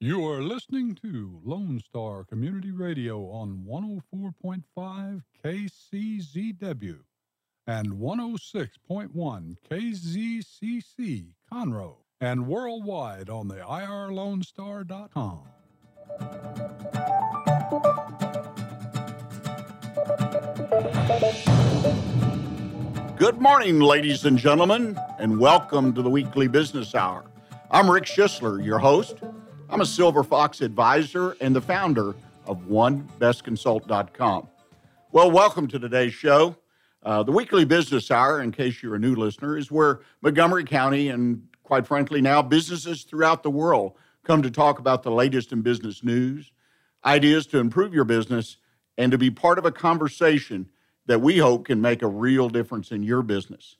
You are listening to Lone Star Community Radio on 104.5 KCZW and 106.1 KZCC Conroe and worldwide on the irlonestar.com. Good morning, ladies and gentlemen, and welcome to the weekly business hour. I'm Rick Schisler, your host. I'm a Silver Fox advisor and the founder of OneBestConsult.com. Well, welcome to today's show. Uh, the weekly business hour, in case you're a new listener, is where Montgomery County and, quite frankly, now businesses throughout the world come to talk about the latest in business news, ideas to improve your business, and to be part of a conversation that we hope can make a real difference in your business.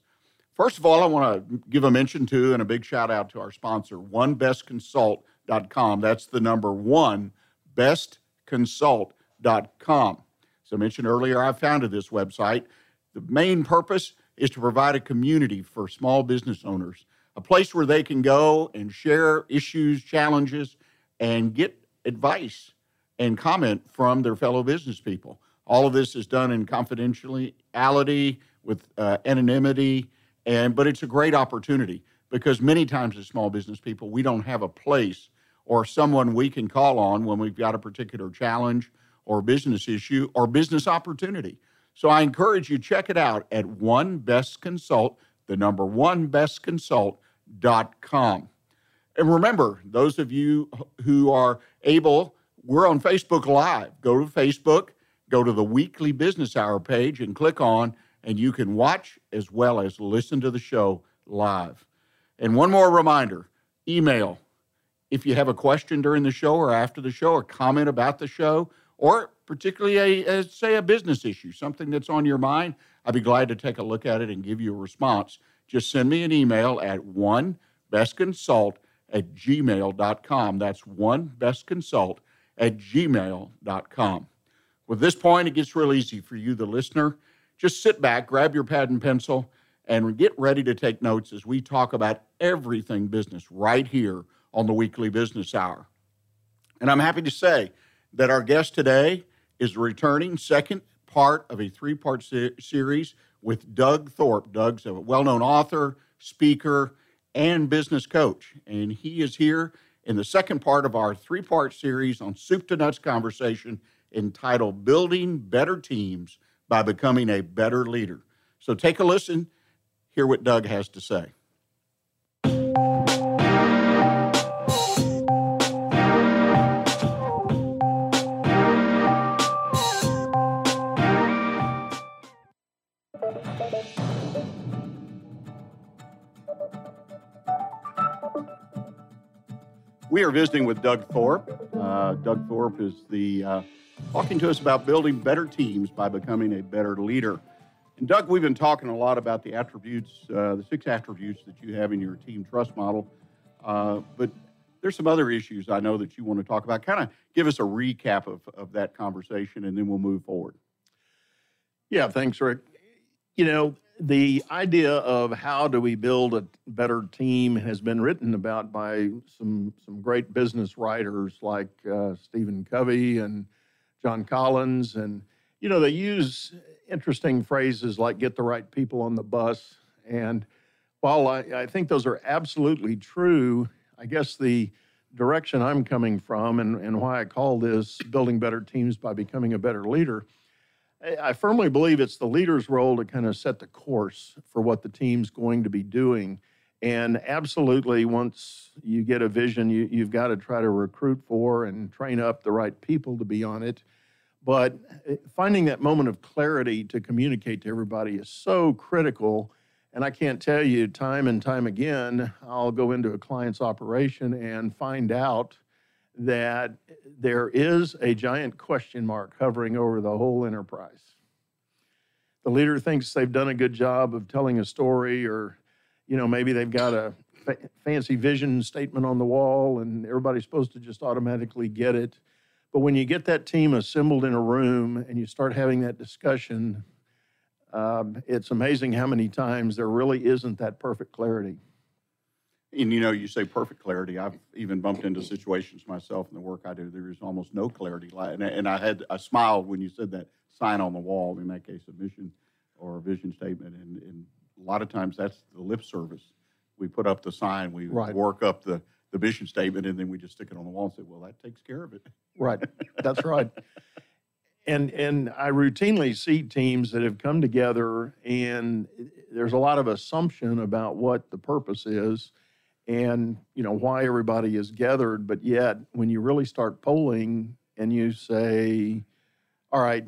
First of all, I want to give a mention to and a big shout out to our sponsor, OneBestConsult.com. That's the number one, bestconsult.com. As I mentioned earlier, I founded this website. The main purpose is to provide a community for small business owners, a place where they can go and share issues, challenges, and get advice and comment from their fellow business people. All of this is done in confidentiality with uh, anonymity, and but it's a great opportunity because many times as small business people, we don't have a place or someone we can call on when we've got a particular challenge or business issue or business opportunity. So I encourage you check it out at One Best Consult, the number one bestconsult.com. And remember, those of you who are able, we're on Facebook Live. Go to Facebook go to the weekly business hour page and click on, and you can watch as well as listen to the show live. And one more reminder email. If you have a question during the show or after the show, or comment about the show, or particularly a, a say a business issue, something that's on your mind, I'd be glad to take a look at it and give you a response. Just send me an email at one bestconsult at gmail.com. That's one bestconsult at gmail.com. With this point, it gets real easy for you, the listener. Just sit back, grab your pad and pencil, and get ready to take notes as we talk about everything business right here on the weekly business hour. And I'm happy to say that our guest today is returning second part of a three part se- series with Doug Thorpe. Doug's a well known author, speaker, and business coach. And he is here in the second part of our three part series on soup to nuts conversation entitled Building Better Teams by Becoming a Better Leader. So take a listen, hear what Doug has to say. We are visiting with Doug Thorpe. Uh, Doug Thorpe is the uh, talking to us about building better teams by becoming a better leader. And Doug, we've been talking a lot about the attributes, uh, the six attributes that you have in your team trust model. Uh, but there's some other issues I know that you want to talk about. Kind of give us a recap of, of that conversation and then we'll move forward. Yeah, thanks, Rick. You know, the idea of how do we build a better team has been written about by some some great business writers like uh, Stephen Covey and John Collins, and you know they use interesting phrases like "get the right people on the bus." And while I, I think those are absolutely true, I guess the direction I'm coming from and, and why I call this building better teams by becoming a better leader. I firmly believe it's the leader's role to kind of set the course for what the team's going to be doing. And absolutely, once you get a vision, you, you've got to try to recruit for and train up the right people to be on it. But eh, finding that moment of clarity to communicate to everybody is so critical. And I can't tell you time and time again, I'll go into a client's operation and find out that there is a giant question mark hovering over the whole enterprise. The leader thinks they've done a good job of telling a story or you know, maybe they've got a fa- fancy vision statement on the wall and everybody's supposed to just automatically get it. But when you get that team assembled in a room and you start having that discussion, um, it's amazing how many times there really isn't that perfect clarity. And you know, you say perfect clarity. I've even bumped into situations myself in the work I do. There is almost no clarity. And I, and I had I smiled when you said that sign on the wall. In that case, a mission or a vision statement. And, and a lot of times that's the lip service. We put up the sign, we Right. work up the the vision statement, and then we just stick it on the wall and say, "Well, that takes care of it." Right, that's right. And, and I routinely see teams that have come together and there's a lot of assumption about what the purpose is and, you know, why everybody is gathered. But yet, when you really start polling and you say, all right,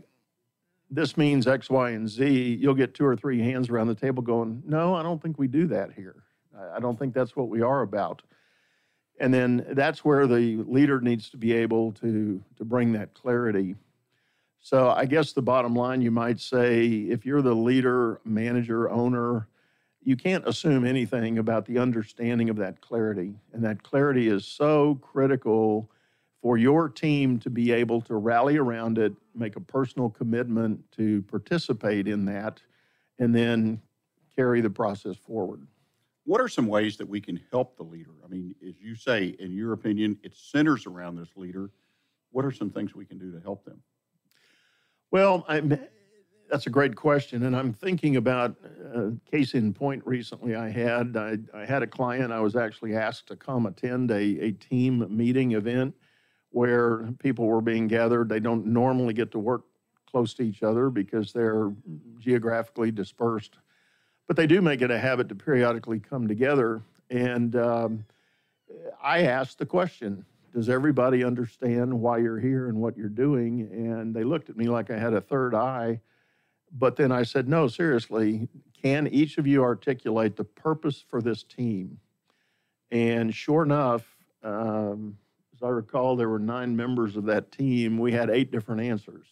this means X, Y, and Z, you'll get two or three hands around the table going, no, I don't think we do that here. I- don't think that's what we are about. And then that's where the leader needs to be able to, to bring that clarity. So I guess the bottom line, you might say, if you're the leader, manager, owner, you can't assume anything about the understanding of that clarity. And that clarity is so critical for your team to be able to rally around it, make a personal commitment to participate in that, and then carry the process forward. What are some ways that we can help the leader? I mean, as you say, in your opinion, it centers around this leader. What are some things we can do to help them? Well, I'm, that's a great question, and I'm thinking about a case in point recently. I had I, I had a client. I was actually asked to come attend a, a team meeting event where people were being gathered. They don't normally get to work close to each other because they're geographically dispersed, but they do make it a habit to periodically come together. And um, I asked the question does everybody understand why you're here and what you're doing? And they looked at me like I had a third eye. But then I said, no, seriously, can each of you articulate the purpose for this team? And sure enough, um, as I recall, there were nine members of that team. We had eight different answers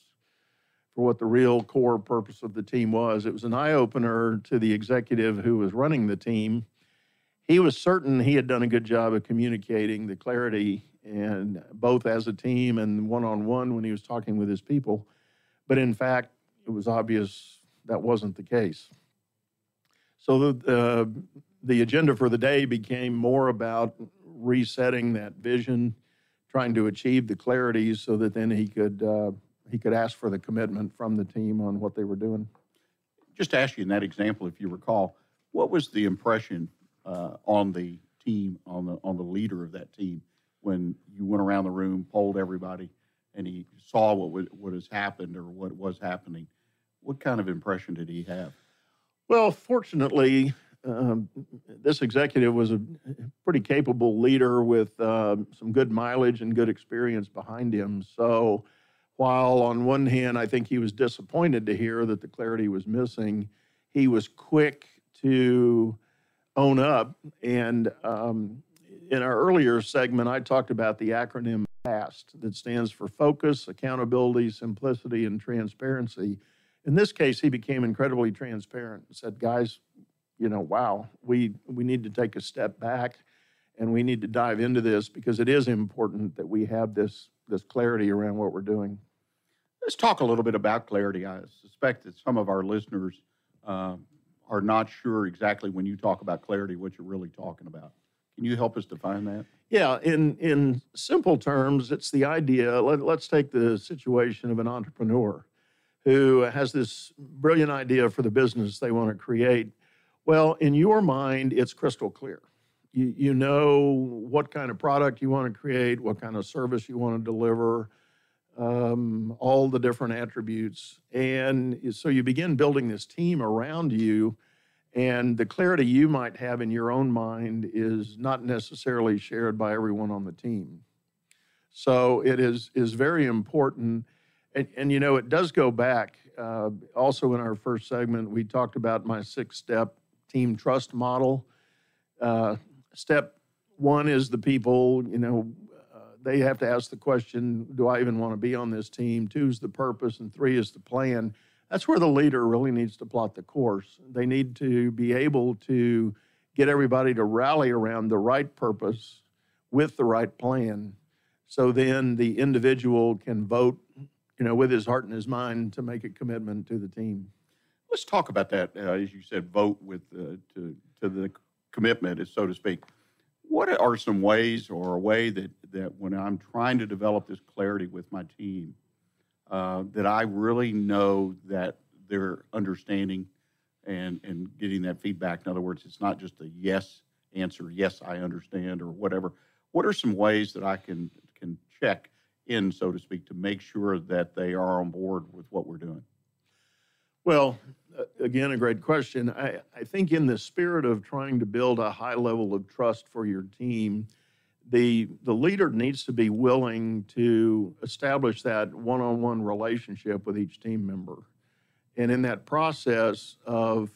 for what the real core purpose of the team was. It was an eye opener to the executive who was running the team. He was certain he had done a good job of communicating the clarity and both as a team and one on one when he was talking with his people. But in fact, it was obvious that wasn't the case. So the, uh, the agenda for the day became more about resetting that vision, trying to achieve the clarity so that then he could, uh, he could ask for the commitment from the team on what they were doing. Just to ask you in that example, if you recall, what was the impression uh, on the team, on the on the leader of that team, when you went around the room, polled everybody, and he saw what was, what has happened or what was happening? What kind of impression did he have? Well, fortunately, um, this executive was a pretty capable leader with uh, some good mileage and good experience behind him. So, while on one hand, I think he was disappointed to hear that the clarity was missing, he was quick to own up. And um, in our earlier segment, I talked about the acronym FAST that stands for Focus, Accountability, Simplicity, and Transparency. In this case, he became incredibly transparent and said, guys, you know, wow, we, we need to take a step back and we need to dive into this because it is important that we have this, this clarity around what we're doing. Let's talk a little bit about clarity. I suspect that some of our listeners um, are not sure exactly when you talk about clarity what you're really talking about. Can you help us define that? Yeah, in, in simple terms, it's the idea. Let, let's take the situation of an entrepreneur who has this brilliant idea for the business they want to create. Well, in your mind, it's crystal clear. You, you know what kind of product you want to create, what kind of service you want to deliver, um, all the different attributes. And so you begin building this team around you, and the clarity you might have in your own mind is not necessarily shared by everyone on the team. So it is, is very important. And, and you know, it does go back. Uh, also, in our first segment, we talked about my six step team trust model. Uh, step one is the people, you know, uh, they have to ask the question Do I even want to be on this team? Two is the purpose, and three is the plan. That's where the leader really needs to plot the course. They need to be able to get everybody to rally around the right purpose with the right plan. So then the individual can vote, you know, with his heart and his mind to make a commitment to the team. Let's talk about that. Uh, as you said, vote with uh, to to the commitment, so to speak. What are some ways or a way that, that when I'm trying to develop this clarity with my team, uh, that I really know that they're understanding and, and getting that feedback? In other words, it's not just a yes answer, yes, I understand, or whatever. What are some ways that I can, can check in, so to speak, to make sure that they are on board with what we're doing? Well, again, a great question. I, I think in the spirit of trying to build a high level of trust for your team, the the leader needs to be willing to establish that one-on-one relationship with each team member. And in that process of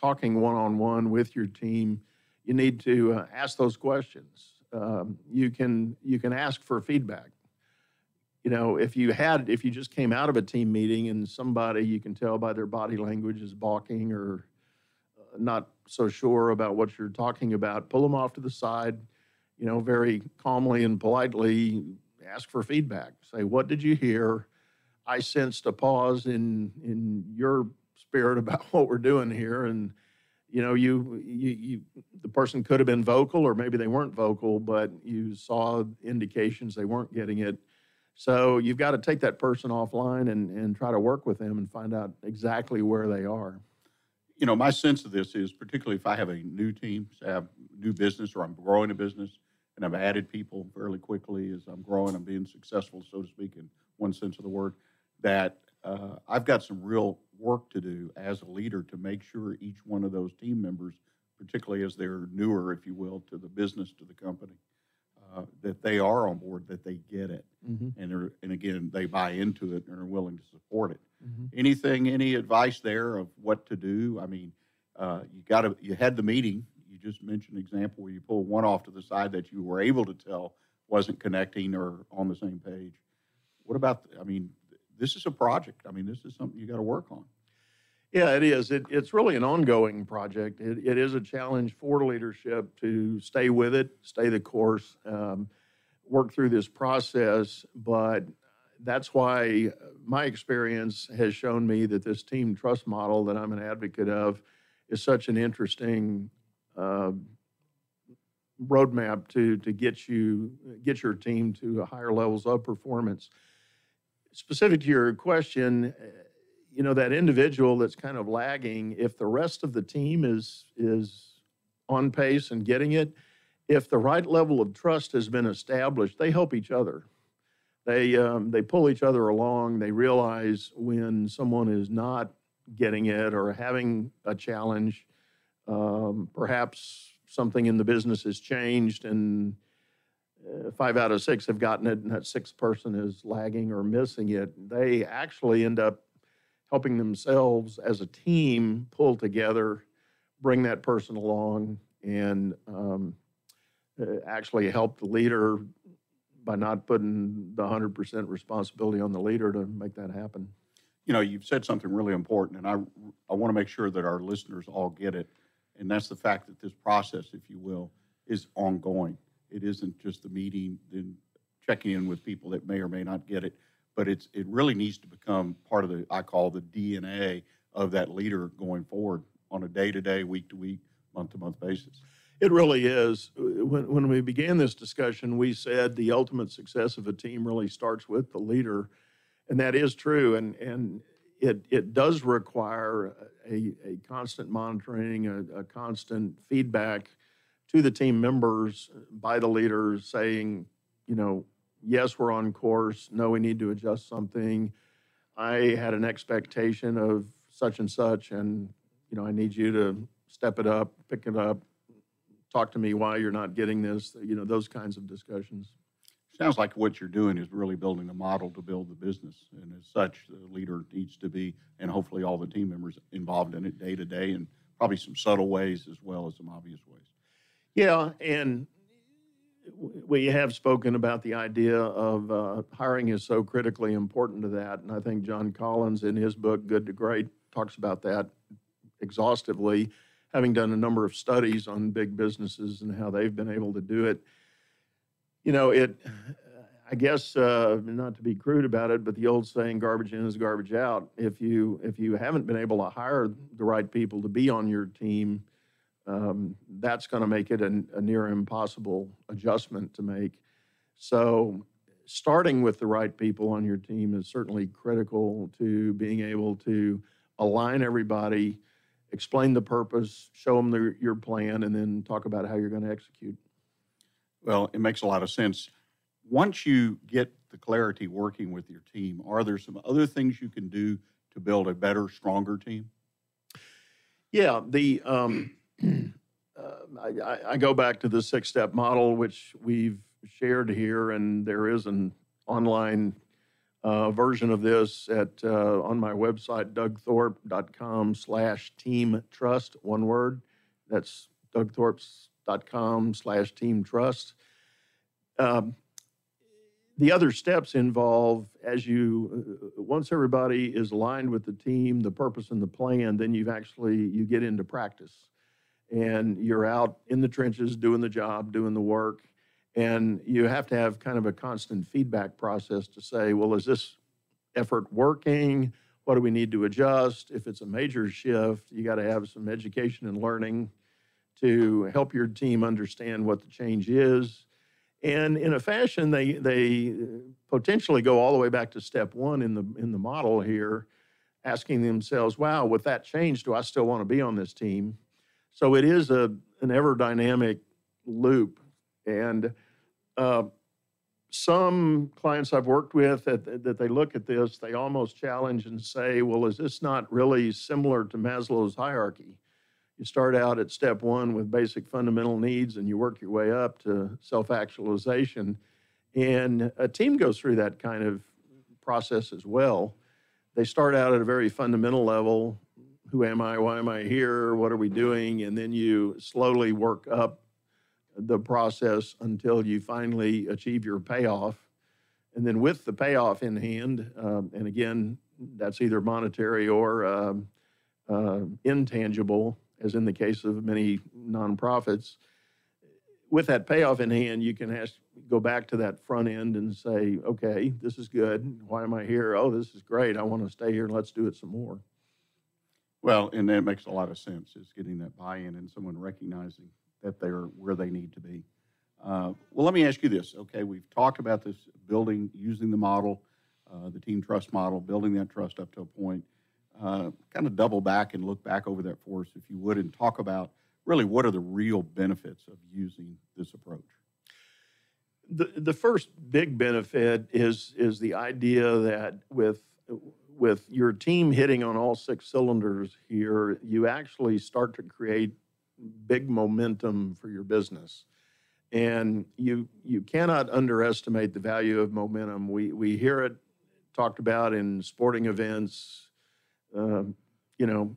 talking one-on-one with your team, you need to uh, ask those questions. Um, you can you can ask for feedback you know, if you had, if you just came out of a team meeting and somebody you can tell by their body language is balking or uh, not so sure about what you're talking about, pull them off to the side, you know, very calmly and politely ask for feedback. Say, what did you hear? I sensed a pause in in your spirit about what we're doing here, and you know, you you, you the person could have been vocal, or maybe they weren't vocal, but you saw indications they weren't getting it so you've got to take that person offline and, and try to work with them and find out exactly where they are. You know, my sense of this is particularly if I have a new team, say I have new business or I'm growing a business and I've added people fairly quickly as I'm growing, I'm being successful, so to speak, in one sense of the word, that uh, I've got some real work to do as a leader to make sure each one of those team members, particularly as they're newer, if you will, to the business, to the company, uh, that they are on board, that they get it, Mm-hmm. and are, and again, they buy into it and are willing to support it. Mhm. Anything, any advice there of what to do? I mean, uh, you got to, you had the meeting. You just mentioned an example where you pulled one off to the side that you were able to tell wasn't connecting or on the same page. What about, I mean, this is a project. I mean, this is something you got to work on. Yeah, it is. It, it's really an ongoing project. It, it is a challenge for leadership to stay with it, stay the course, um, work through this process. But that's why my experience has shown me that this team trust model that I'm an advocate of is such an interesting uh, roadmap to to get you get your team to higher levels of performance. Specific to your question, you know that individual that's kind of lagging if the rest of the team is is on pace and getting it if the right level of trust has been established they help each other. They um, they pull each other along. They realize when someone is not getting it or having a challenge um, perhaps something in the business has changed and uh, five out of six have gotten it and that sixth person is lagging or missing it. They actually end up helping themselves as a team pull together, bring that person along, and um, uh, actually help the leader by not putting the 100% responsibility on the leader to make that happen. You know, you've said something really important, and I, I want to make sure that our listeners all get it. And that's the fact that this process, if you will, is ongoing. It isn't just a meeting, then checking in with people that may or may not get it but it's it really needs to become part of the I call the DNA of that leader going forward on a day to day, week to week, month to month basis. It really is. When, when we began this discussion, we said the ultimate success of a team really starts with the leader, and that is true. And and it it does require a, a constant monitoring, a, a constant feedback to the team members by the leaders, saying, you know, yes, we're on course. No, we need to adjust something. I had an expectation of such and such, and you know, I need you to step it up, pick it up, talk to me why you're not getting this. You know, those kinds of discussions. Sounds like what you're doing is really building a model to build the business, and as such, the leader needs to be, and hopefully all the team members involved in it day to day, and probably some subtle ways as well as some obvious ways. Yeah, and we have spoken about the idea of uh, hiring is so critically important to that. And I think John Collins, in his book, Good to Great, talks about that exhaustively, having done a number of studies on big businesses and how they've been able to do it. You know, it, I guess, uh, not to be crude about it, but the old saying, garbage in is garbage out. If you, if you haven't been able to hire the right people to be on your team, um, that's going to make it a, a near impossible adjustment to make. So, starting with the right people on your team is certainly critical to being able to align everybody, explain the purpose, show them the, your plan, and then talk about how you're going to execute. Well, it makes a lot of sense. Once you get the clarity working with your team, are there some other things you can do to build a better, stronger team? Yeah, the um, I, I go back to the six-step model, which we've shared here, and there is an online uh, version of this at uh, on my website, dougthorpe.com slash team trust, one word. That's dougthorpe.com slash team trust. Um, the other steps involve as you uh, once everybody is aligned with the team the purpose and the plan then you've actually you get into practice and you're out in the trenches doing the job doing the work and you have to have kind of a constant feedback process to say well is this effort working? What do we need to adjust? If it's a major shift you got to have some education and learning to help your team understand what the change is. And in a fashion, they they potentially go all the way back to step one in the in the model here, asking themselves, "Wow, with that change, do I still want to be on this team?" So it is a an ever dynamic loop, and uh, some clients I've worked with that that they look at this, they almost challenge and say, "Well, is this not really similar to Maslow's hierarchy?" you start out at step one with basic fundamental needs and you work your way up to self actualization. And a team goes through that kind of process as well. They start out at a very fundamental level who am I? Why am I here? What are we doing? And then you slowly work up the process until you finally achieve your payoff. And then, with the payoff in hand, um, and again, that's either monetary or um, uh, intangible, as in the case of many nonprofits, with that payoff in hand, you can ask, go back to that front end and say, okay, this is good. Why am I here? Oh, this is great. I want to stay here let's do it some more. Well, and that makes a lot of sense is getting that buy-in and someone recognizing that they're where they need to be. Uh, well, let me ask you this. Okay, we've talked about this building, using the model, uh, the team trust model, building that trust up to a point uh, kind of double back and look back over that for us, if you would, and talk about really what are the real benefits of using this approach. The, the first big benefit is is the idea that with with your team hitting on all six cylinders here, you actually start to create big momentum for your business. And you you cannot underestimate the value of momentum. We we hear it talked about in sporting events, um, you know,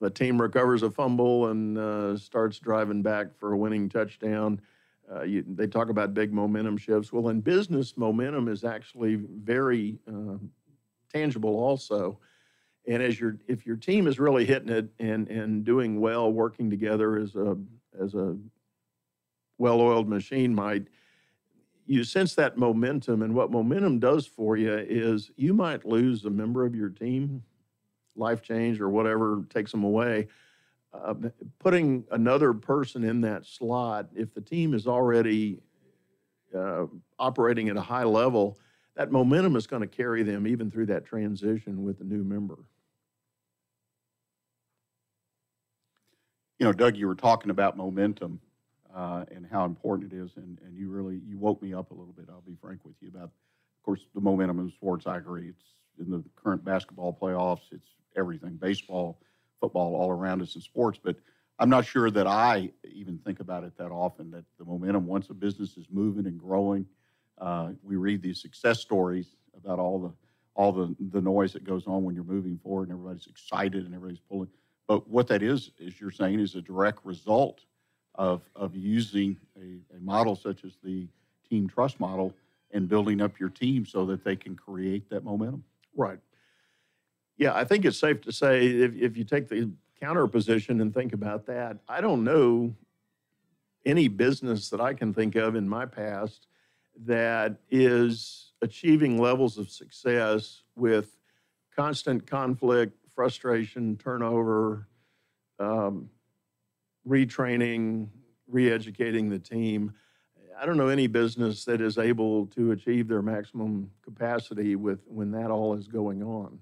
the team recovers a fumble and uh, starts driving back for a winning touchdown. Uh, you, they talk about big momentum shifts. Well, in business, momentum is actually very uh, tangible, also. And as your if your team is really hitting it and and doing well, working together as a as a well-oiled machine might, you sense that momentum. And what momentum does for you is you might lose a member of your team life change or whatever takes them away. Uh, putting another person in that slot, if the team is already uh, operating at a high level, that momentum is going to carry them even through that transition with the new member. You know, Doug, you were talking about momentum uh, and how important it is, and, and you really you woke me up a little bit. I'll be frank with you about, of course, the momentum in sports. I agree. It's in the current basketball playoffs. It's everything baseball, football, all around us in sports. But I'm not sure that I even think about it that often that the momentum, once a business is moving and growing, uh, we read these success stories about all the all the, the noise that goes on when you're moving forward and everybody's excited and everybody's pulling. But what that is, as you're saying, is a direct result of, of using a, a model such as the team trust model and building up your team so that they can create that momentum. Right. Yeah, I think it's safe to say if, if you take the counter position and think about that, I don't know any business that I can think of in my past that is achieving levels of success with constant conflict, frustration, turnover, um, retraining, re-educating the team. I don't know any business that is able to achieve their maximum capacity with when that all is going on.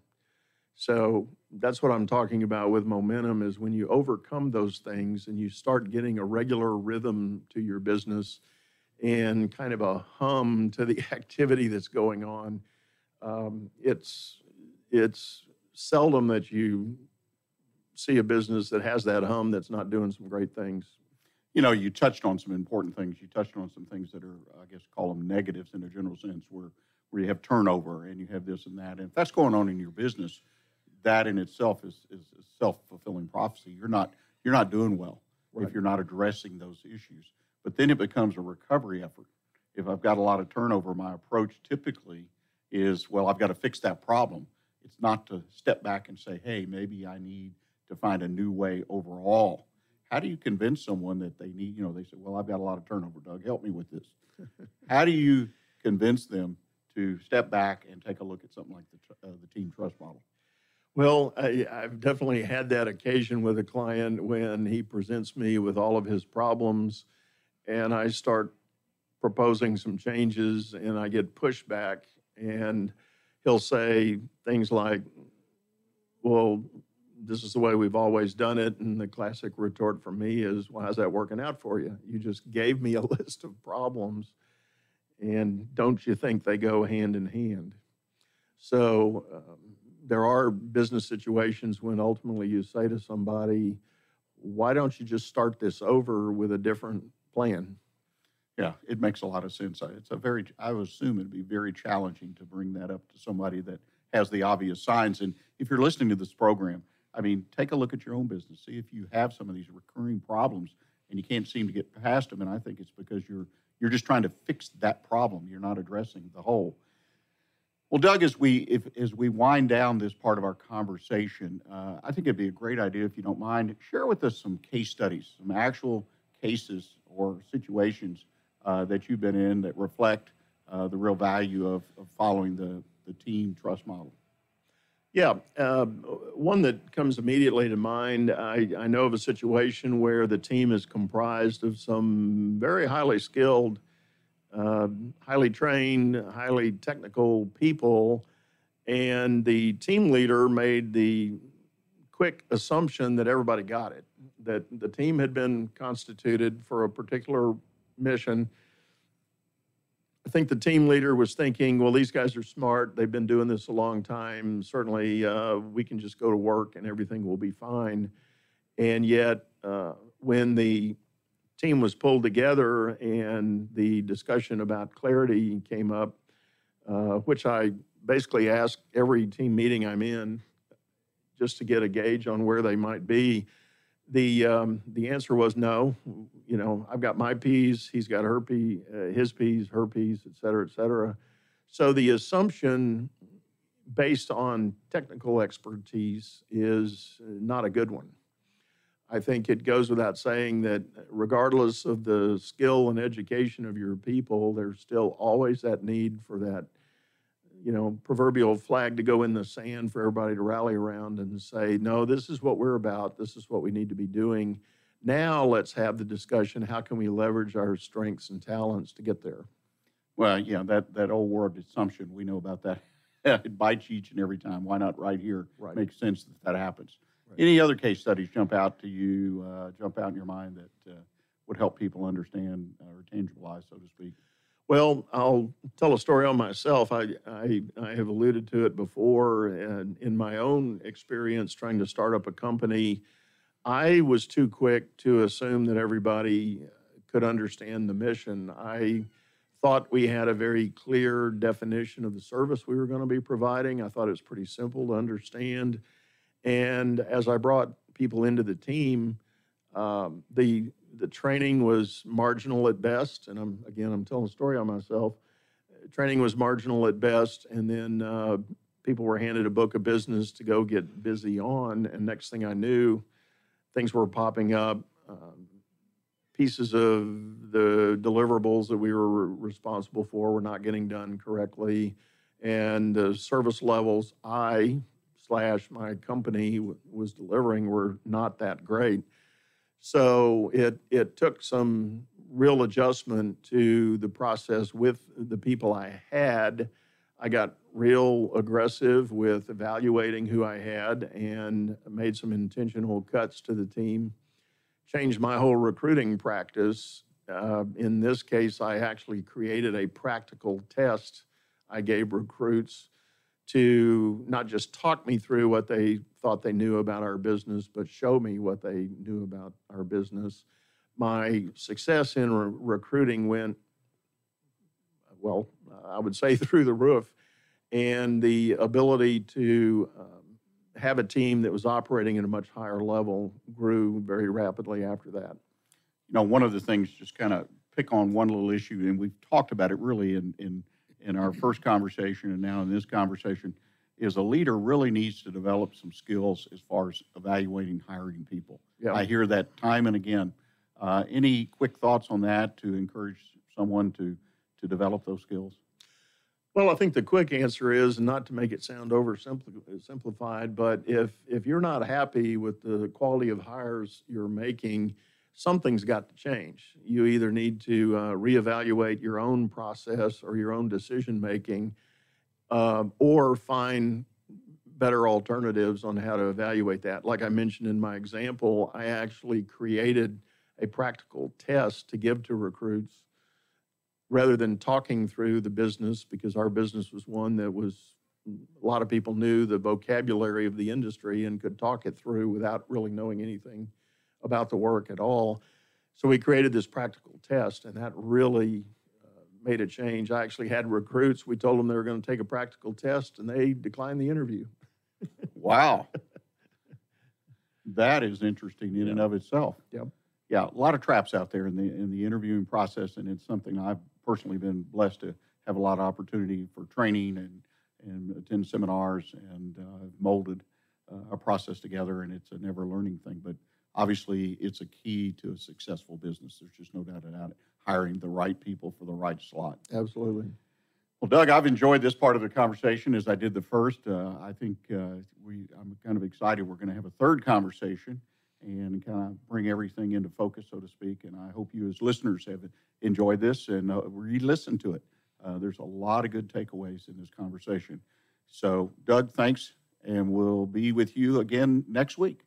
So that's what I'm talking about with momentum is when you overcome those things and you start getting a regular rhythm to your business and kind of a hum to the activity that's going on. Um, it's it's seldom that you see a business that has that hum that's not doing some great things. You know, you touched on some important things. You touched on some things that are, I guess, call them negatives in a general sense, where where you have turnover and you have this and that. And if that's going on in your business, that in itself is, is self fulfilling prophecy. You're not you're not doing well right. if you're not addressing those issues. But then it becomes a recovery effort. If I've got a lot of turnover, my approach typically is, well, I've got to fix that problem. It's not to step back and say, hey, maybe I need to find a new way overall. How do you convince someone that they need, you know, they say, well, I've got a lot of turnover, Doug, help me with this. How do you convince them to step back and take a look at something like the, uh, the team trust model? Well, I, have definitely had that occasion with a client when he presents me with all of his problems and I start proposing some changes and I get pushback and he'll say things like, well, this is the way we've always done it. And the classic retort from me is, why is that working out for you? You just gave me a list of problems. And don't you think they go hand in hand? So um, there are business situations when ultimately you say to somebody, why don't you just start this over with a different plan? Yeah, it makes a lot of sense. It's a very, I would assume it'd be very challenging to bring that up to somebody that has the obvious signs. And if you're listening to this program, I mean, take a look at your own business. See if you have some of these recurring problems and you can't seem to get past them. And I think it's because you're you're just trying to fix that problem. You're not addressing the whole. Well, Doug, as we if, as we wind down this part of our conversation, uh, I think it'd be a great idea if you don't mind share with us some case studies, some actual cases or situations uh, that you've been in that reflect uh, the real value of, of, following the, the team trust model? Yeah, uh, one that comes immediately to mind. I, I know of a situation where the team is comprised of some very highly skilled, uh, highly trained, highly technical people, and the team leader made the quick assumption that everybody got it, that the team had been constituted for a particular mission. I think the team leader was thinking, well, these guys are smart. They've been doing this a long time. Certainly, uh, we can just go to work and everything will be fine. And yet, uh, when the team was pulled together and the discussion about clarity came up, uh, which I basically ask every team meeting I'm in just to get a gauge on where they might be. The um, the answer was no. You know, I've got my peas, he's got her P, uh, his peas, her P's, et cetera, et cetera. So the assumption based on technical expertise is not a good one. I think it goes without saying that regardless of the skill and education of your people, there's still always that need for that you know, proverbial flag to go in the sand for everybody to rally around and say, no, this is what we're about. This is what we need to be doing. Now let's have the discussion. How can we leverage our strengths and talents to get there? Well, yeah, that, that old word assumption, we know about that. it bites each and every time. Why not right here? Right. Makes sense that that happens. Right. Any other case studies jump out to you, uh, jump out in your mind that uh, would help people understand or tangibilize, so to speak? Well, I'll tell a story on myself. I, I, I, have alluded to it before, and in my own experience trying to start up a company, I was too quick to assume that everybody could understand the mission. I thought we had a very clear definition of the service we were going to be providing. I thought it was pretty simple to understand. And as I brought people into the team, um, the the training was marginal at best, and I'm again I'm telling a story on myself. Training was marginal at best, and then uh, people were handed a book of business to go get busy on, and next thing I knew, things were popping up. Um, pieces of the deliverables that we were responsible for were not getting done correctly, and the service levels I slash my company was delivering were not that great. So it it took some real adjustment to the process with the people I had. I got real aggressive with evaluating who I had and made some intentional cuts to the team. Changed my whole recruiting practice. Uh, in this case, I actually created a practical test I gave recruits to not just talk me through what they thought they knew about our business, but show me what they knew about our business. My success in re- recruiting went, well, I would say through the roof. And the ability to um, have a team that was operating at a much higher level grew very rapidly after that. You know, one of the things, just kind of pick on one little issue, and we've talked about it really in, in, in our first conversation and now in this conversation, is a leader really needs to develop some skills as far as evaluating hiring people. Yeah. I hear that time and again. Uh, any quick thoughts on that to encourage someone to, to develop those skills? Well, I think the quick answer is not to make it sound oversimplified, but if if you're not happy with the quality of hires you're making, something's got to change. You either need to uh, reevaluate your own process or your own decision making, um, or find better alternatives on how to evaluate that. Like I mentioned in my example, I actually created a practical test to give to recruits rather than talking through the business because our business was one that was a lot of people knew the vocabulary of the industry and could talk it through without really knowing anything about the work at all. So we created this practical test, and that really uh, made a change. I actually had recruits, we told them they were going to take a practical test, and they declined the interview. Wow. that is interesting in and of itself. Yep. Yeah, a lot of traps out there in the in the interviewing process, and it's something I've personally been blessed to have a lot of opportunity for training and and attend seminars and uh, molded uh, a process together, and it's a never learning thing. But obviously, it's a key to a successful business. There's just no doubt about it. Hiring the right people for the right slot. Absolutely. Well, Doug, I've enjoyed this part of the conversation as I did the first. Uh, I think uh, we, I'm kind of excited. We're going to have a third conversation and kind of bring everything into focus, so to speak. And I hope you, as listeners, have enjoyed this and uh, re-listen to it. Uh, there's a lot of good takeaways in this conversation. So, Doug, thanks, and we'll be with you again next week.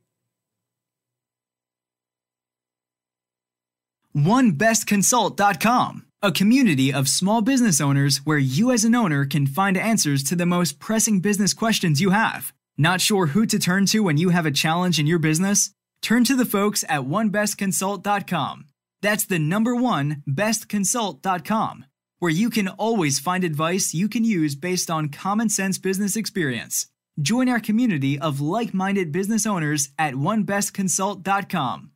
OneBestConsult.com, a community of small business owners where you as an owner can find answers to the most pressing business questions you have. Not sure who to turn to when you have a challenge in your business? Turn to the folks at OneBestConsult.com. That's the number one bestconsult.com, where you can always find advice you can use based on common sense business experience. Join our community of like minded business owners at OneBestConsult.com.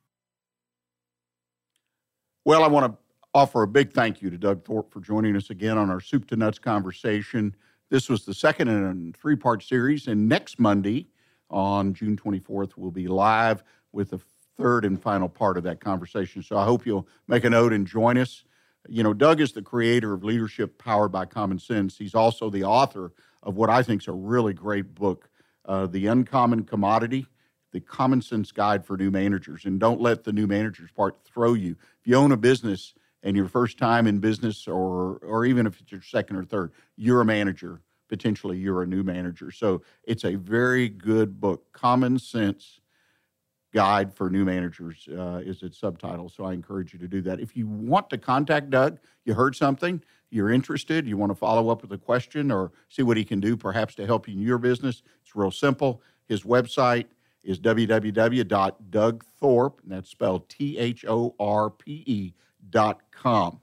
Well, I want to offer a big thank you to Doug Thorpe for joining us again on our Soup to Nuts conversation. This was the second in a three part series, and next Monday on June 24th, we'll be live with the third and final part of that conversation. So I hope you'll make a note and join us. You know, Doug is the creator of Leadership Powered by Common Sense. He's also the author of what I think is a really great book, uh, The Uncommon Commodity the common sense guide for new managers. And don't let the new managers part throw you. If you own a business and your first time in business, or or even if it's your second or third, you're a manager. Potentially, you're a new manager. So it's a very good book. Common sense guide for new managers uh, is its subtitle. So I encourage you to do that. If you want to contact Doug, you heard something, you're interested, you want to follow up with a question or see what he can do perhaps to help you in your business, it's real simple. His website is www.dougthorpe, and that's spelled T H O R P E dot com.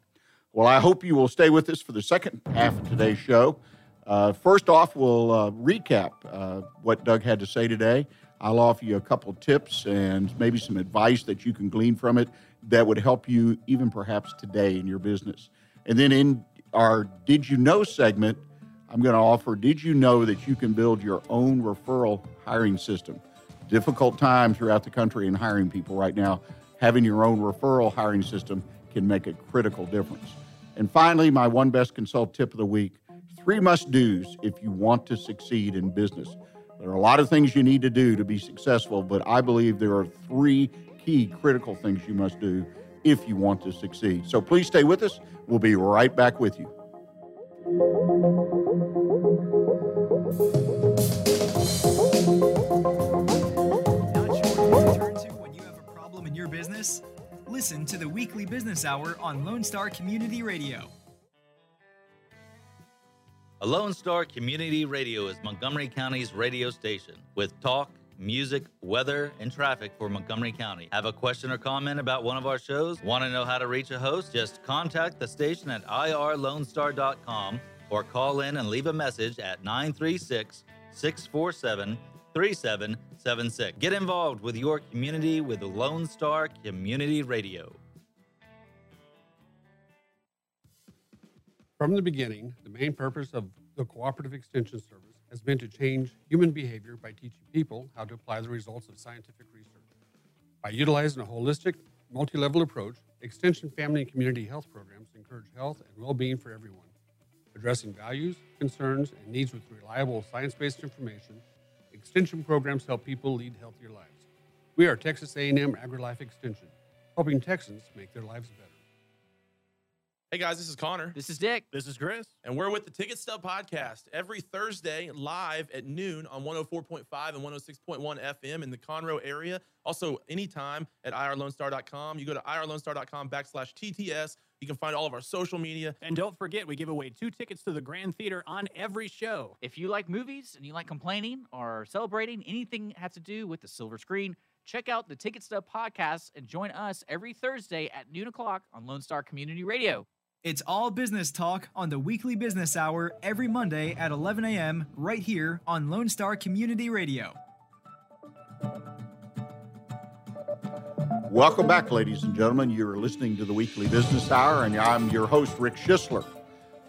Well, I hope you will stay with us for the second half of today's show. Uh, first off, we'll uh, recap uh, what Doug had to say today. I'll offer you a couple tips and maybe some advice that you can glean from it that would help you even perhaps today in your business. And then in our Did You Know segment, I'm going to offer Did you know that you can build your own referral hiring system? Difficult time throughout the country in hiring people right now. Having your own referral hiring system can make a critical difference. And finally, my one best consult tip of the week three must do's if you want to succeed in business. There are a lot of things you need to do to be successful, but I believe there are three key critical things you must do if you want to succeed. So please stay with us. We'll be right back with you. Business? Listen to the weekly business hour on Lone Star Community Radio. A Lone Star Community Radio is Montgomery County's radio station with talk, music, weather, and traffic for Montgomery County. Have a question or comment about one of our shows? Want to know how to reach a host? Just contact the station at irlonestar.com or call in and leave a message at 936 647 3776. Get involved with your community with Lone Star Community Radio. From the beginning, the main purpose of the Cooperative Extension Service has been to change human behavior by teaching people how to apply the results of scientific research. By utilizing a holistic, multi level approach, Extension family and community health programs encourage health and well being for everyone, addressing values, concerns, and needs with reliable science based information. Extension programs help people lead healthier lives. We are Texas A&M AgriLife Extension, helping Texans make their lives better. Hey guys, this is Connor. This is Dick. This is Chris. And we're with the Ticket Stub Podcast every Thursday live at noon on 104.5 and 106.1 FM in the Conroe area. Also, anytime at irlonestar.com. You go to irlonestar.com backslash TTS. You can find all of our social media. And don't forget, we give away two tickets to the Grand Theater on every show. If you like movies and you like complaining or celebrating anything that has to do with the silver screen, check out the Ticket Stub Podcast and join us every Thursday at noon o'clock on Lone Star Community Radio. It's all business talk on the weekly business hour every Monday at 11 a.m. right here on Lone Star Community Radio. Welcome back, ladies and gentlemen. You're listening to the Weekly Business Hour, and I'm your host, Rick Schisler.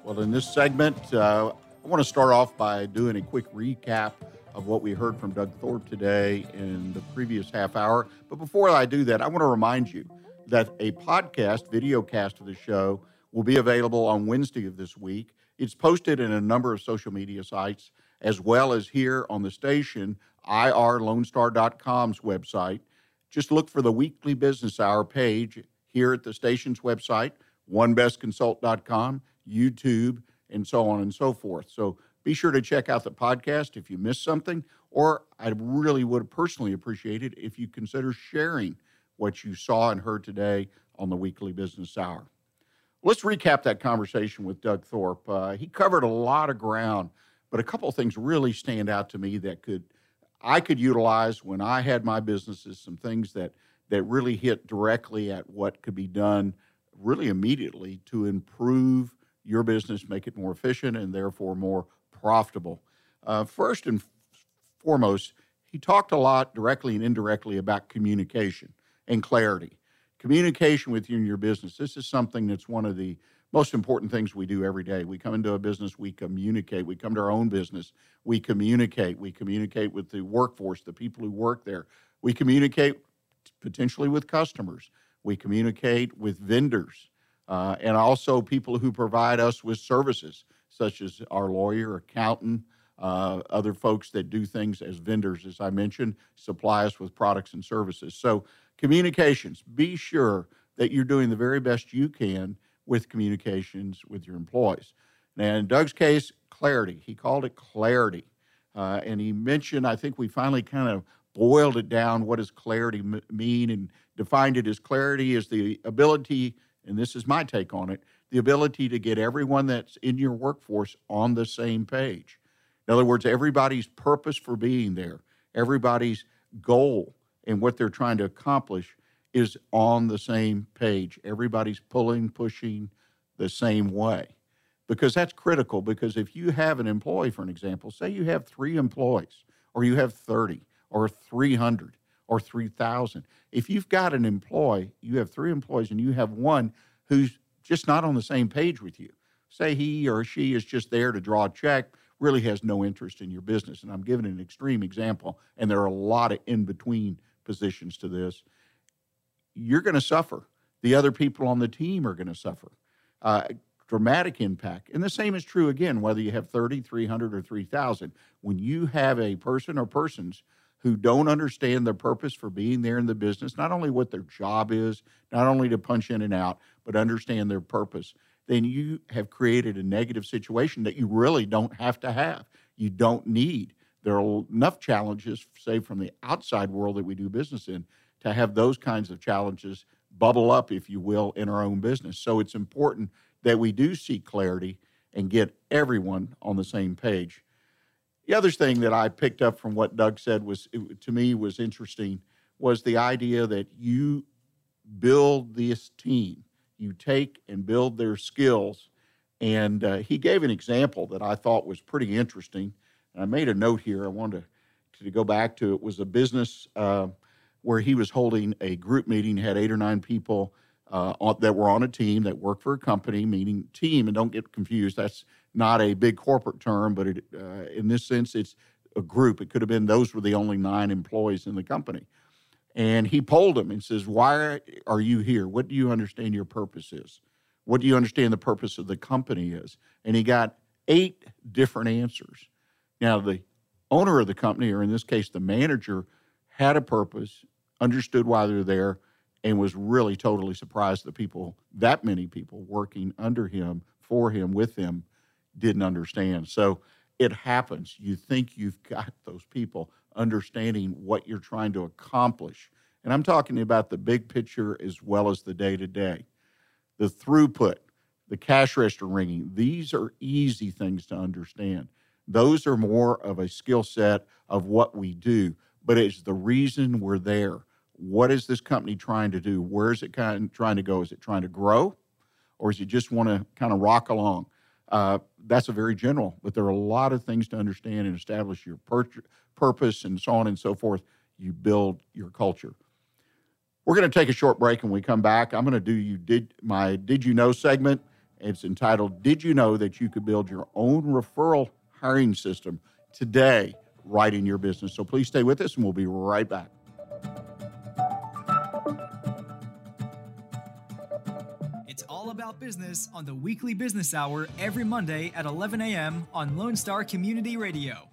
Well, in this segment, uh, I want to start off by doing a quick recap of what we heard from Doug Thorpe today in the previous half hour. But before I do that, I want to remind you that a podcast, video cast of the show, will be available on Wednesday of this week. It's posted in a number of social media sites, as well as here on the station, irlonestar.com's website. Just look for the weekly business hour page here at the station's website, onebestconsult.com, YouTube, and so on and so forth. So be sure to check out the podcast if you missed something, or I really would personally appreciate it if you consider sharing what you saw and heard today on the weekly business hour. Let's recap that conversation with Doug Thorpe. Uh, he covered a lot of ground, but a couple of things really stand out to me that could I could utilize when I had my businesses. Some things that that really hit directly at what could be done really immediately to improve your business, make it more efficient, and therefore more profitable. Uh, first and foremost, he talked a lot directly and indirectly about communication and clarity communication with you and your business. This is something that's one of the most important things we do every day. We come into a business, we communicate. We come to our own business, we communicate. We communicate with the workforce, the people who work there. We communicate potentially with customers. We communicate with vendors uh, and also people who provide us with services, such as our lawyer, accountant, uh, other folks that do things as vendors, as I mentioned, supply us with products and services. So, communications, be sure that you're doing the very best you can with communications with your employees. And in Doug's case, clarity. He called it clarity. Uh, and he mentioned, I think we finally kind of boiled it down. What does clarity m- mean? And defined it as clarity is the ability, and this is my take on it, the ability to get everyone that's in your workforce on the same page. In other words, everybody's purpose for being there, everybody's goal and what they're trying to accomplish is on the same page. Everybody's pulling, pushing the same way. Because that's critical. Because if you have an employee, for an example, say you have three employees, or you have 30, or 300, or 3,000. If you've got an employee, you have three employees, and you have one who's just not on the same page with you. Say he or she is just there to draw a check, really has no interest in your business. And I'm giving an extreme example, and there are a lot of in between positions to this. You're going to suffer. The other people on the team are going to suffer. Uh, dramatic impact. And the same is true again, whether you have 30, 300, or 3,000. When you have a person or persons who don't understand their purpose for being there in the business, not only what their job is, not only to punch in and out, but understand their purpose, then you have created a negative situation that you really don't have to have. You don't need. There are enough challenges, say, from the outside world that we do business in, to have those kinds of challenges bubble up, if you will, in our own business. So it's important that we do seek clarity and get everyone on the same page. The other thing that I picked up from what Doug said was to me was interesting was the idea that you build this team, you take and build their skills. And uh, he gave an example that I thought was pretty interesting. And I made a note here. I wanted to, to go back to it. Was a business uh, where he was holding a group meeting, had eight or nine people uh, on, that were on a team that worked for a company, meaning team. And don't get confused, that's not a big corporate term, but it, uh, in this sense, it's a group. It could have been those were the only nine employees in the company. And he polled them and says, Why are you here? What do you understand your purpose is? What do you understand the purpose of the company is? And he got eight different answers. Now, the owner of the company, or in this case, the manager, had a purpose, understood why they're there, and was really totally surprised that people, that many people working under him, for him, with him, didn't understand. So it happens. You think you've got those people understanding what you're trying to accomplish. And I'm talking about the big picture as well as the day to day. The throughput, the cash register ringing, these are easy things to understand. Those are more of a skill set of what we do, but it's the reason we're there what is this company trying to do? Where is it kind of trying to go? Is it trying to grow, or is it just want to kind of rock along? Uh, that's a very general, but there are a lot of things to understand and establish your pur- purpose and so on and so forth. You build your culture. We're going to take a short break, and we come back. I'm going to do you did my did you know segment. It's entitled "Did you know that you could build your own referral hiring system today, right in your business?" So please stay with us, and we'll be right back. About business on the weekly business hour every Monday at 11 a.m. on Lone Star Community Radio.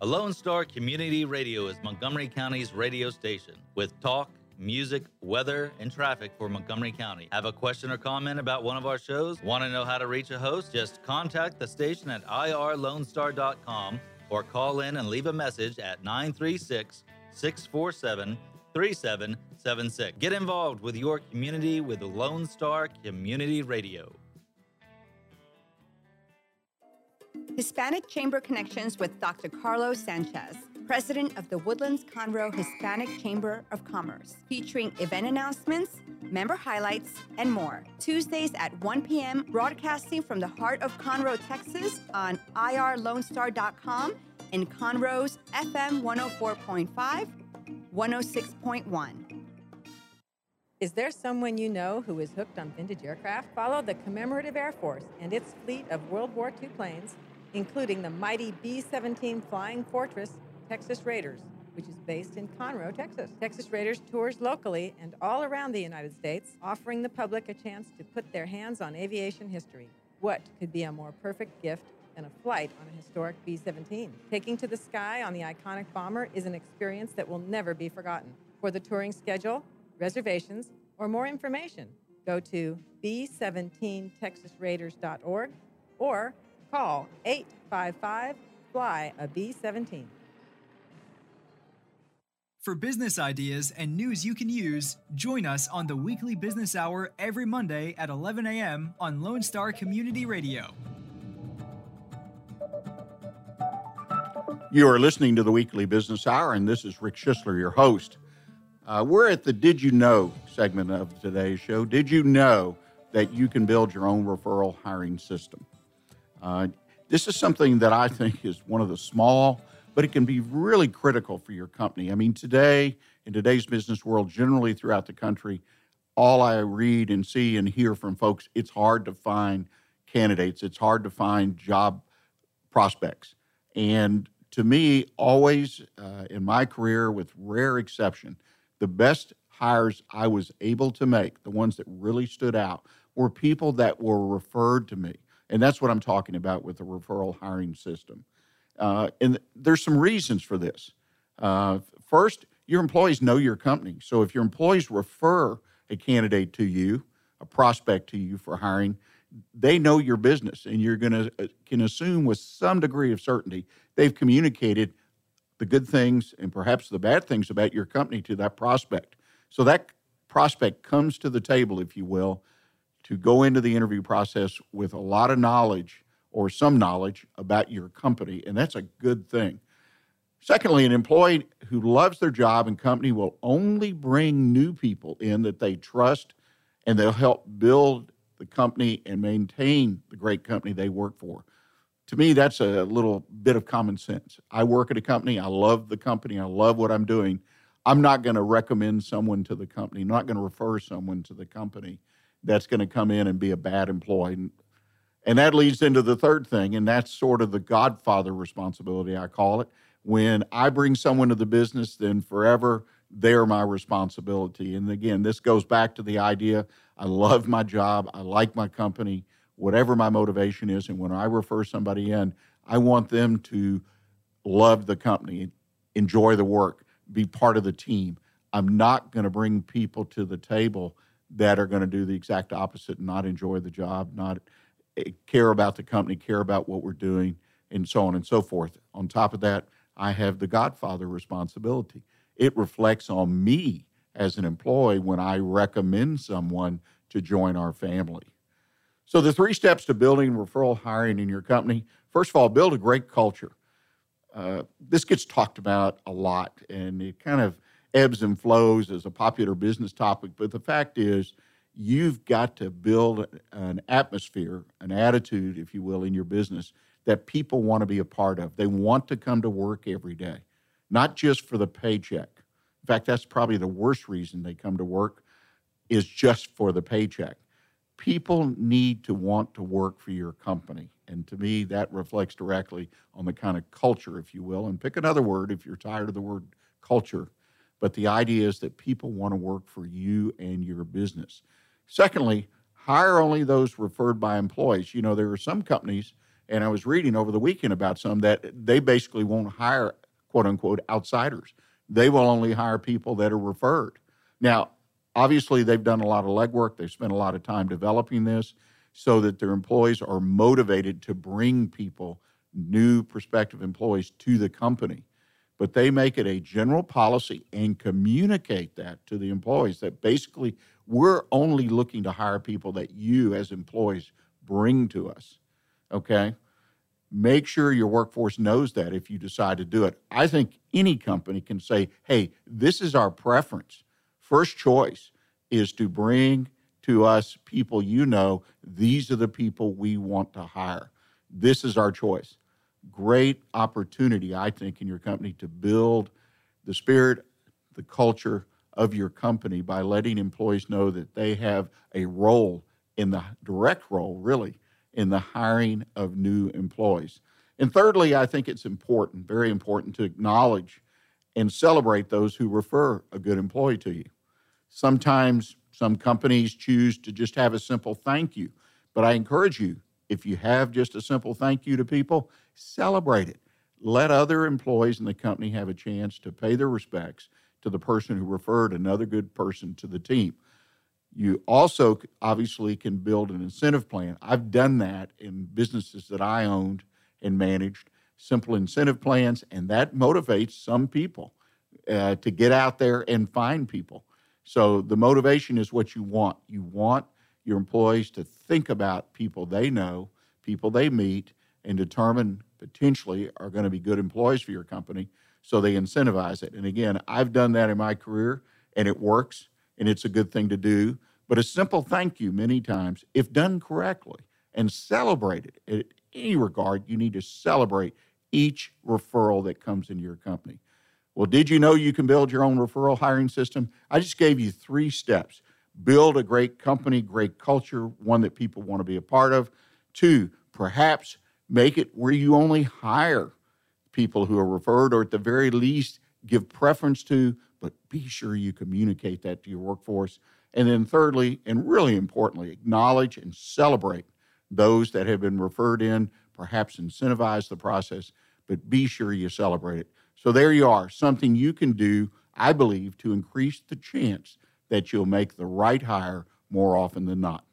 A Lone Star Community Radio is Montgomery County's radio station with talk, music, weather, and traffic for Montgomery County. Have a question or comment about one of our shows? Want to know how to reach a host? Just contact the station at irlonestar.com or call in and leave a message at 936 647 3776. Get involved with your community with Lone Star Community Radio. Hispanic Chamber Connections with Dr. Carlos Sanchez, President of the Woodlands Conroe Hispanic Chamber of Commerce, featuring event announcements, member highlights, and more. Tuesdays at 1 p.m., broadcasting from the heart of Conroe, Texas on irlonestar.com and Conroe's FM 104.5 106.1. Is there someone you know who is hooked on vintage aircraft? Follow the Commemorative Air Force and its fleet of World War II planes, including the mighty B 17 Flying Fortress Texas Raiders, which is based in Conroe, Texas. Texas Raiders tours locally and all around the United States, offering the public a chance to put their hands on aviation history. What could be a more perfect gift and a flight on a historic B 17. Taking to the sky on the iconic bomber is an experience that will never be forgotten. For the touring schedule, reservations, or more information, go to b17texasraiders.org or call 855 Fly a B 17. For business ideas and news you can use, join us on the weekly business hour every Monday at 11 a.m. on Lone Star Community Radio. You are listening to the Weekly Business Hour, and this is Rick Schisler, your host. Uh, we're at the Did You Know segment of today's show. Did you know that you can build your own referral hiring system? Uh, this is something that I think is one of the small, but it can be really critical for your company. I mean, today, in today's business world, generally throughout the country, all I read and see and hear from folks, it's hard to find candidates, it's hard to find job prospects. And to me, always uh, in my career, with rare exception, the best hires I was able to make, the ones that really stood out, were people that were referred to me. And that's what I'm talking about with the referral hiring system. Uh, and there's some reasons for this. Uh, first, your employees know your company. So if your employees refer a candidate to you, a prospect to you for hiring, they know your business and you're going to uh, can assume with some degree of certainty they've communicated the good things and perhaps the bad things about your company to that prospect. So that prospect comes to the table, if you will, to go into the interview process with a lot of knowledge or some knowledge about your company, and that's a good thing. Secondly, an employee who loves their job and company will only bring new people in that they trust and they'll help build the company and maintain the great company they work for. To me, that's a little bit of common sense. I work at a company, I love the company, I love what I'm doing. I'm not going to recommend someone to the company, not going to refer someone to the company that's going to come in and be a bad employee. And that leads into the third thing, and that's sort of the godfather responsibility, I call it. When I bring someone to the business, then forever they're my responsibility. And again, this goes back to the idea I love my job, I like my company, whatever my motivation is. And when I refer somebody in, I want them to love the company, enjoy the work, be part of the team. I'm not going to bring people to the table that are going to do the exact opposite and not enjoy the job, not eh, care about the company, care about what we're doing, and so on and so forth. On top of that, I have the Godfather responsibility. It reflects on me as an employee when I recommend someone to join our family. So, the three steps to building referral hiring in your company first of all, build a great culture. Uh, this gets talked about a lot and it kind of ebbs and flows as a popular business topic. But the fact is, you've got to build an atmosphere, an attitude, if you will, in your business that people want to be a part of. They want to come to work every day, not just for the paycheck. In fact, that's probably the worst reason they come to work is just for the paycheck. People need to want to work for your company. And to me, that reflects directly on the kind of culture, if you will. And pick another word if you're tired of the word culture. But the idea is that people want to work for you and your business. Secondly, hire only those referred by employees. You know, there are some companies and I was reading over the weekend about some that they basically won't hire quote unquote outsiders. They will only hire people that are referred. Now, obviously, they've done a lot of legwork. They've spent a lot of time developing this so that their employees are motivated to bring people, new prospective employees, to the company. But they make it a general policy and communicate that to the employees that basically we're only looking to hire people that you, as employees, bring to us okay? Make sure your workforce knows that if you decide to do it. I think any company can say, hey, this is our preference. First choice is to bring to us people you know, these are the people we want to hire. This is our choice. Great opportunity, I think, in your company to build the spirit, the culture of your company by letting employees know that they have a role in the direct role, really, in the hiring of new employees. And thirdly, I think it's important, very important, to acknowledge and celebrate those who refer a good employee to you. Sometimes some companies choose to just have a simple thank you, but I encourage you, if you have just a simple thank you to people, celebrate it. Let other employees in the company have a chance to pay their respects to the person who referred another good person to the team. You also obviously can build an incentive plan. I've done that in businesses that I owned and managed, simple incentive plans, and that motivates some people uh, to get out there and find people. So the motivation is what you want. You want your employees to think about people they know, people they meet, and determine potentially are going to be good employees for your company. So they incentivize it. And again, I've done that in my career and it works and it's a good thing to do. But a simple thank you, many times, if done correctly and celebrated in any regard, you need to celebrate each referral that comes into your company. Well, did you know you can build your own referral hiring system? I just gave you three steps build a great company, great culture, one that people want to be a part of. Two, perhaps make it where you only hire people who are referred, or at the very least, give preference to but be sure you communicate that to your workforce. And then, thirdly, and really importantly, acknowledge and celebrate those that have been referred in, perhaps incentivize the process, but be sure you celebrate it. So there you are, something you can do, I believe, to increase the chance that you'll make the right hire more often than not.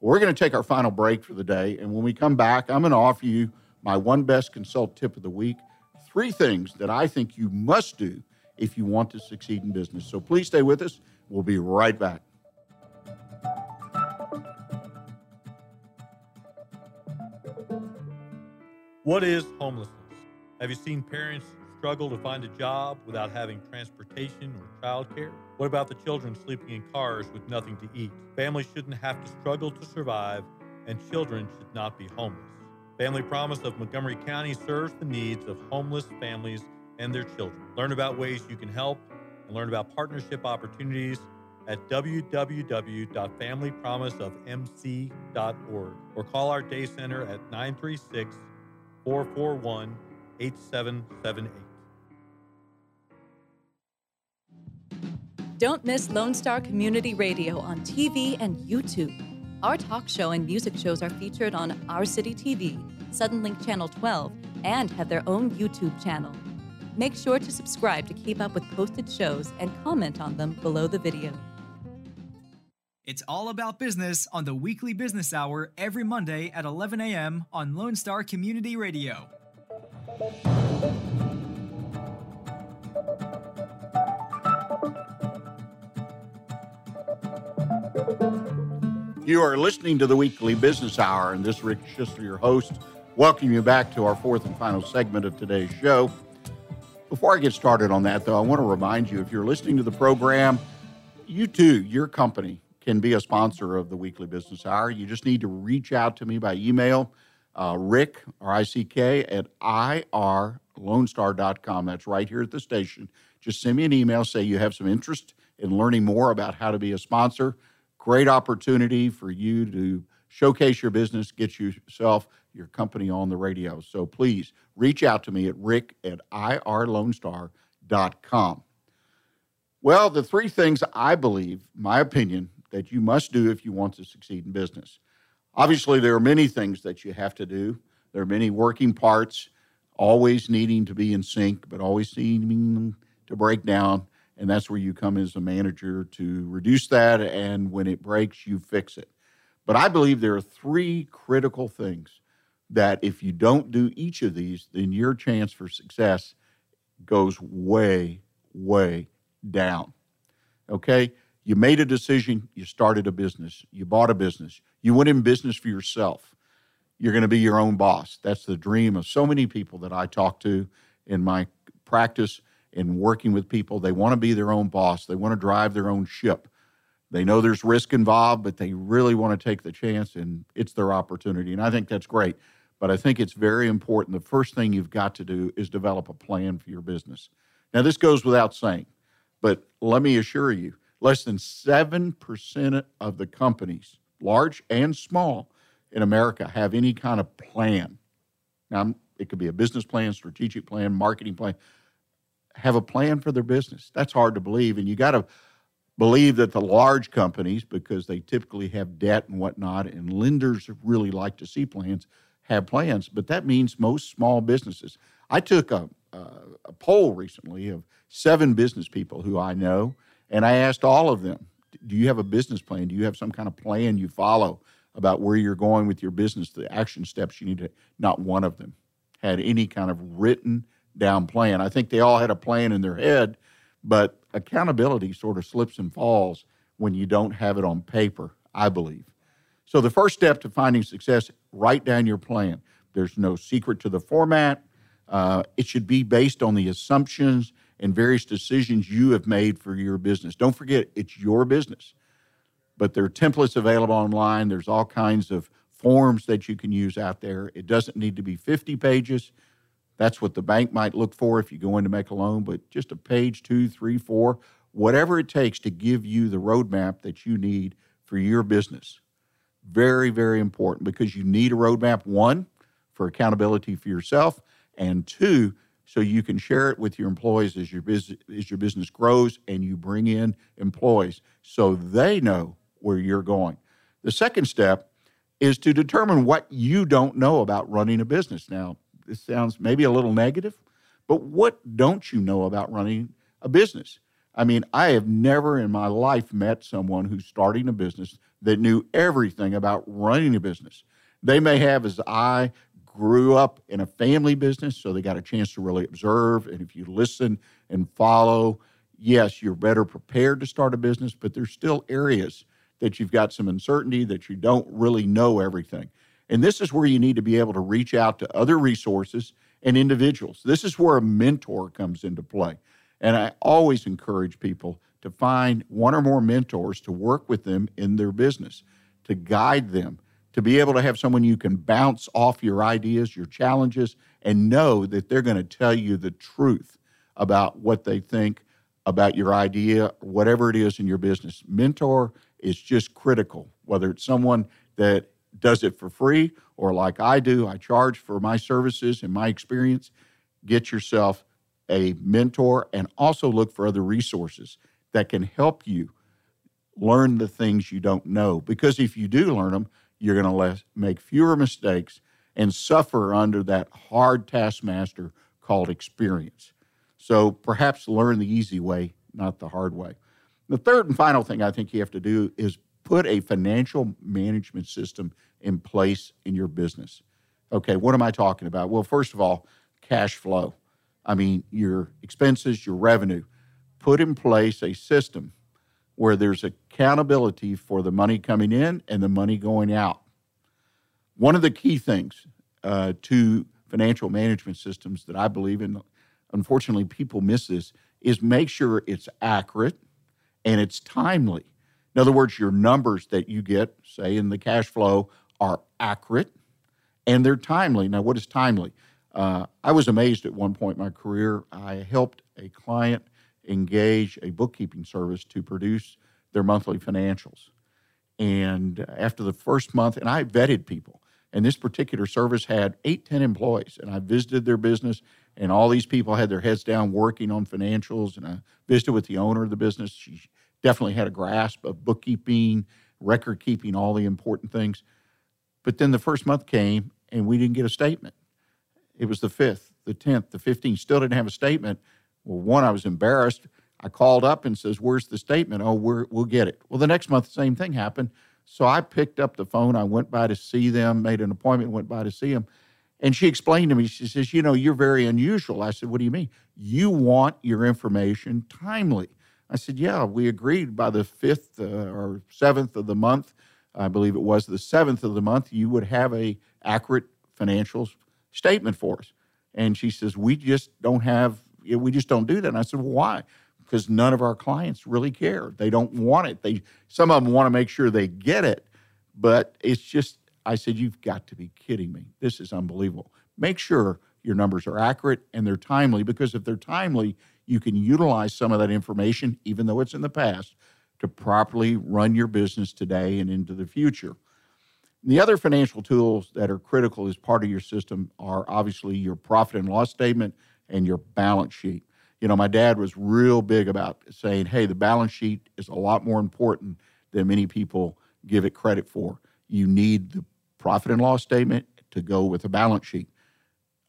We're going to take our final break for the day. And when we come back, I'm going to offer you my one best consult tip of the week three things that I think you must do if you want to succeed in business. So please stay with us. We'll be right back. What is homelessness? Have you seen parents struggle to find a job without having transportation or childcare? What about the children sleeping in cars with nothing to eat? Families shouldn't have to struggle to survive, and children should not be homeless. Family Promise of Montgomery County serves the needs of homeless families and their children. Learn about ways you can help and learn about partnership opportunities at www.familypromiseofmc.org or call our day center at 936 441 8778. Don't miss Lone Star Community Radio on TV and YouTube. Our talk show and music shows are featured on Our City TV, Suddenlink Channel 12, and have their own YouTube channel. Make sure to subscribe to keep up with posted shows and comment on them below the video. It's all about business on the weekly business hour every Monday at 11 a.m. on Lone Star Community Radio. You are listening to the weekly business hour, and this is Rick Schisler, your host, welcome you back to our fourth and final segment of today's show. Before I get started on that, though, I want to remind you if you're listening to the program, you too, your company, can be a sponsor of the weekly business hour. You just need to reach out to me by email, uh, Rick, or I-C-K, at irlonestar.com. That's right here at the station. Just send me an email, say you have some interest in learning more about how to be a sponsor great opportunity for you to showcase your business, get yourself, your company on the radio. So please reach out to me at rick at irlonestar.com. Well, the three things I believe, my opinion, that you must do if you want to succeed in business. Obviously, there are many things that you have to do. There are many working parts, always needing to be in sync, but always seeming to break down and that's where you come as a manager to reduce that and when it breaks you fix it but i believe there are three critical things that if you don't do each of these then your chance for success goes way way down okay you made a decision you started a business you bought a business you went in business for yourself you're going to be your own boss that's the dream of so many people that i talk to in my practice in working with people. They want to be their own boss, they want to drive their own ship. They know there's risk involved, but they really want to take the chance, and it's their opportunity. And I think that's great. But I think it's very important. The first thing you've got to do is develop a plan for your business. Now, this goes without saying, but let me assure you less than 7% of the companies, large and small, in America have any kind of plan. Now, it could be a business plan, strategic plan, marketing plan have a plan for their business. That's hard to believe. And you got to believe that the large companies, because they typically have debt and whatnot, and lenders really like to see plans, have plans. But that means most small businesses. I took a, a, a poll recently of seven business people who I know, and I asked all of them, Do you have a business plan? Do you have some kind of plan you follow about where you're going with your business, the action steps you need to? Not one of them had any kind of written down plan. I think they all had a plan in their head, but accountability sort of slips and falls when you don't have it on paper, I believe. So the first step to finding success, write down your plan. There's no secret to the format. Uh, it should be based on the assumptions and various decisions you have made for your business. Don't forget, it's your business. But there are templates available online. There's all kinds of forms that you can use out there. It doesn't need to be 50 pages. That's what the bank might look for if you go in to make a loan, but just a page, two, three, four, whatever it takes to give you the roadmap that you need for your business. Very, very important because you need a roadmap, one, for accountability for yourself, and two, so you can share it with your employees as your business as your business grows and you bring in employees so they know where you're going. The second step is to determine what you don't know about running a business. Now, this sounds maybe a little negative, but what don't you know about running a business? I mean, I have never in my life met someone who's starting a business that knew everything about running a business. They may have, as I grew up in a family business, so they got a chance to really observe. And if you listen and follow, yes, you're better prepared to start a business, but there's still areas that you've got some uncertainty that you don't really know everything. And this is where you need to be able to reach out to other resources and individuals. This is where a mentor comes into play. And I always encourage people to find one or more mentors to work with them in their business, to guide them, to be able to have someone you can bounce off your ideas, your challenges, and know that they're going to tell you the truth about what they think about your idea, whatever it is in your business. Mentor is just critical, whether it's someone that does it for free or like I do, I charge for my services and my experience. Get yourself a mentor and also look for other resources that can help you learn the things you don't know. Because if you do learn them, you're going to make fewer mistakes and suffer under that hard taskmaster called experience. So perhaps learn the easy way, not the hard way. The third and final thing I think you have to do is put a financial management system in place in your business. Okay, what am I talking about? Well, first of all, cash flow. I mean, your expenses, your revenue. Put in place a system where there's accountability for the money coming in and the money going out. One of the key things uh, to financial management systems that I believe in, unfortunately, people miss this, is make sure it's accurate and it's timely. In other words, your numbers that you get, say in the cash flow, are accurate and they're timely. Now, what is timely? Uh, I was amazed at one point in my career. I helped a client engage a bookkeeping service to produce their monthly financials. And after the first month, and I vetted people, and this particular service had eight, 10 employees, and I visited their business, and all these people had their heads down working on financials. And I visited with the owner of the business. She definitely had a grasp of bookkeeping, record keeping, all the important things. But then the first month came, and we didn't get a statement. It was the 5th, the 10th, the 15th, still didn't have a statement. Well, one, I was embarrassed. I called up and says, "Where's the statement?" Oh, we will get it. Well, the next month, the same thing happened. So I picked up the phone. I went by to see them, made an appointment, went by to see them, and she explained to me. She says, "You know, you're very unusual." I said, "What do you mean? You want your information timely?" I said, "Yeah, we agreed by the fifth uh, or seventh of the month. I believe it was the seventh of the month. You would have a accurate financial statement for us." And she says, "We just don't have we just don't do that. And I said, well, why? Because none of our clients really care. They don't want it. They some of them want to make sure they get it, but it's just. I said, you've got to be kidding me. This is unbelievable. Make sure your numbers are accurate and they're timely because if they're timely, you can utilize some of that information, even though it's in the past, to properly run your business today and into the future. The other financial tools that are critical as part of your system are obviously your profit and loss statement and your balance sheet. You know, my dad was real big about saying, hey, the balance sheet is a lot more important than many people give it credit for. You need the profit and loss statement to go with the balance sheet.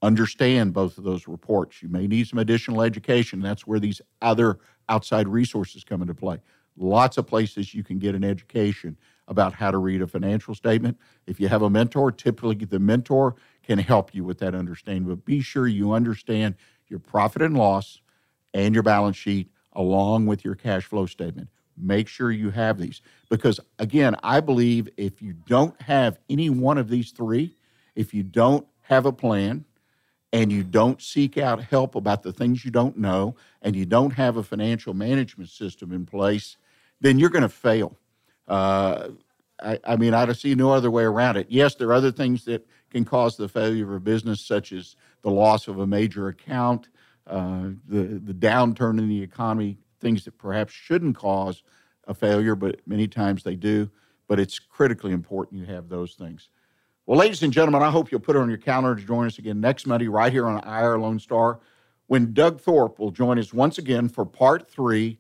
Understand both of those reports. You may need some additional education. That's where these other outside resources come into play. Lots of places you can get an education about how to read a financial statement. If you have a mentor, typically the mentor can help you with that understanding. But be sure you understand your profit and loss and your balance sheet along with your cash flow statement. Make sure you have these because, again, I believe if you don't have any one of these three, if you don't have a plan and you don't seek out help about the things you don't know and you don't have a financial management system in place, then you're going to fail. Uh, I, I, mean, I see no other way around it. Yes, there are other things that can cause the failure of a business, such as the loss of a major account, uh, the, the downturn in the economy, things that perhaps shouldn't cause a failure, but many times they do. But it's critically important you have those things. Well, ladies and gentlemen, I hope you'll put it on your calendar to join us again next Monday right here on IR Lone Star when Doug Thorpe will join us once again for part three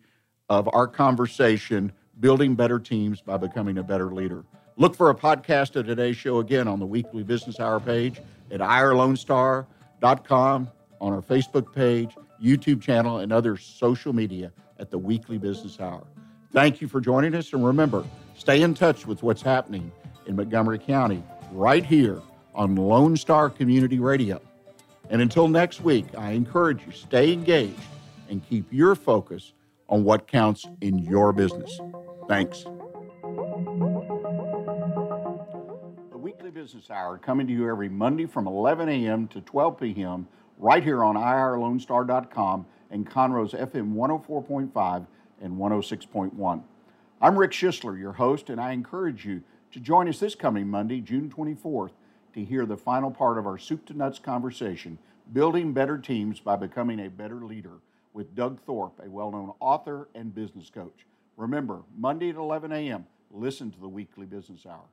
of our conversation, Building Better Teams by Becoming a Better Leader. Look for a podcast of today's show again on the weekly business hour page at IR Lone Star on our Facebook page, YouTube channel, and other social media at the Weekly Business Hour. Thank you for joining us, and remember, stay in touch with what's happening in Montgomery County right here on Lone Star Community Radio. And until next week, I encourage you stay engaged and keep your focus on what counts in your business. Thanks. The Weekly Business Hour coming to you every Monday from 11 a.m. to 12 p.m. right here on irlonestar.com and Conroe's FM 104.5 and 106.1. I'm Rick Schisler, your host, and I encourage you to join us this coming Monday, June 24th, to hear the final part of our soup to nuts conversation, Building Better Teams by Becoming a Better Leader, with Doug Thorpe, a well known author and business coach. Remember, Monday at 11 a.m., listen to the Weekly Business Hour.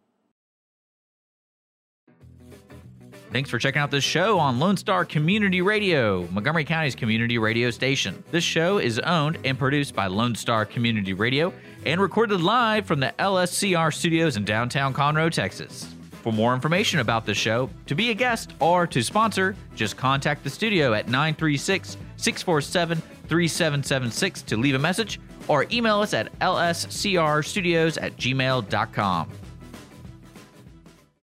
Thanks for checking out this show on Lone Star Community Radio, Montgomery County's community radio station. This show is owned and produced by Lone Star Community Radio and recorded live from the LSCR studios in downtown Conroe, Texas. For more information about the show, to be a guest, or to sponsor, just contact the studio at 936 647 3776 to leave a message or email us at lscrstudios at gmail.com.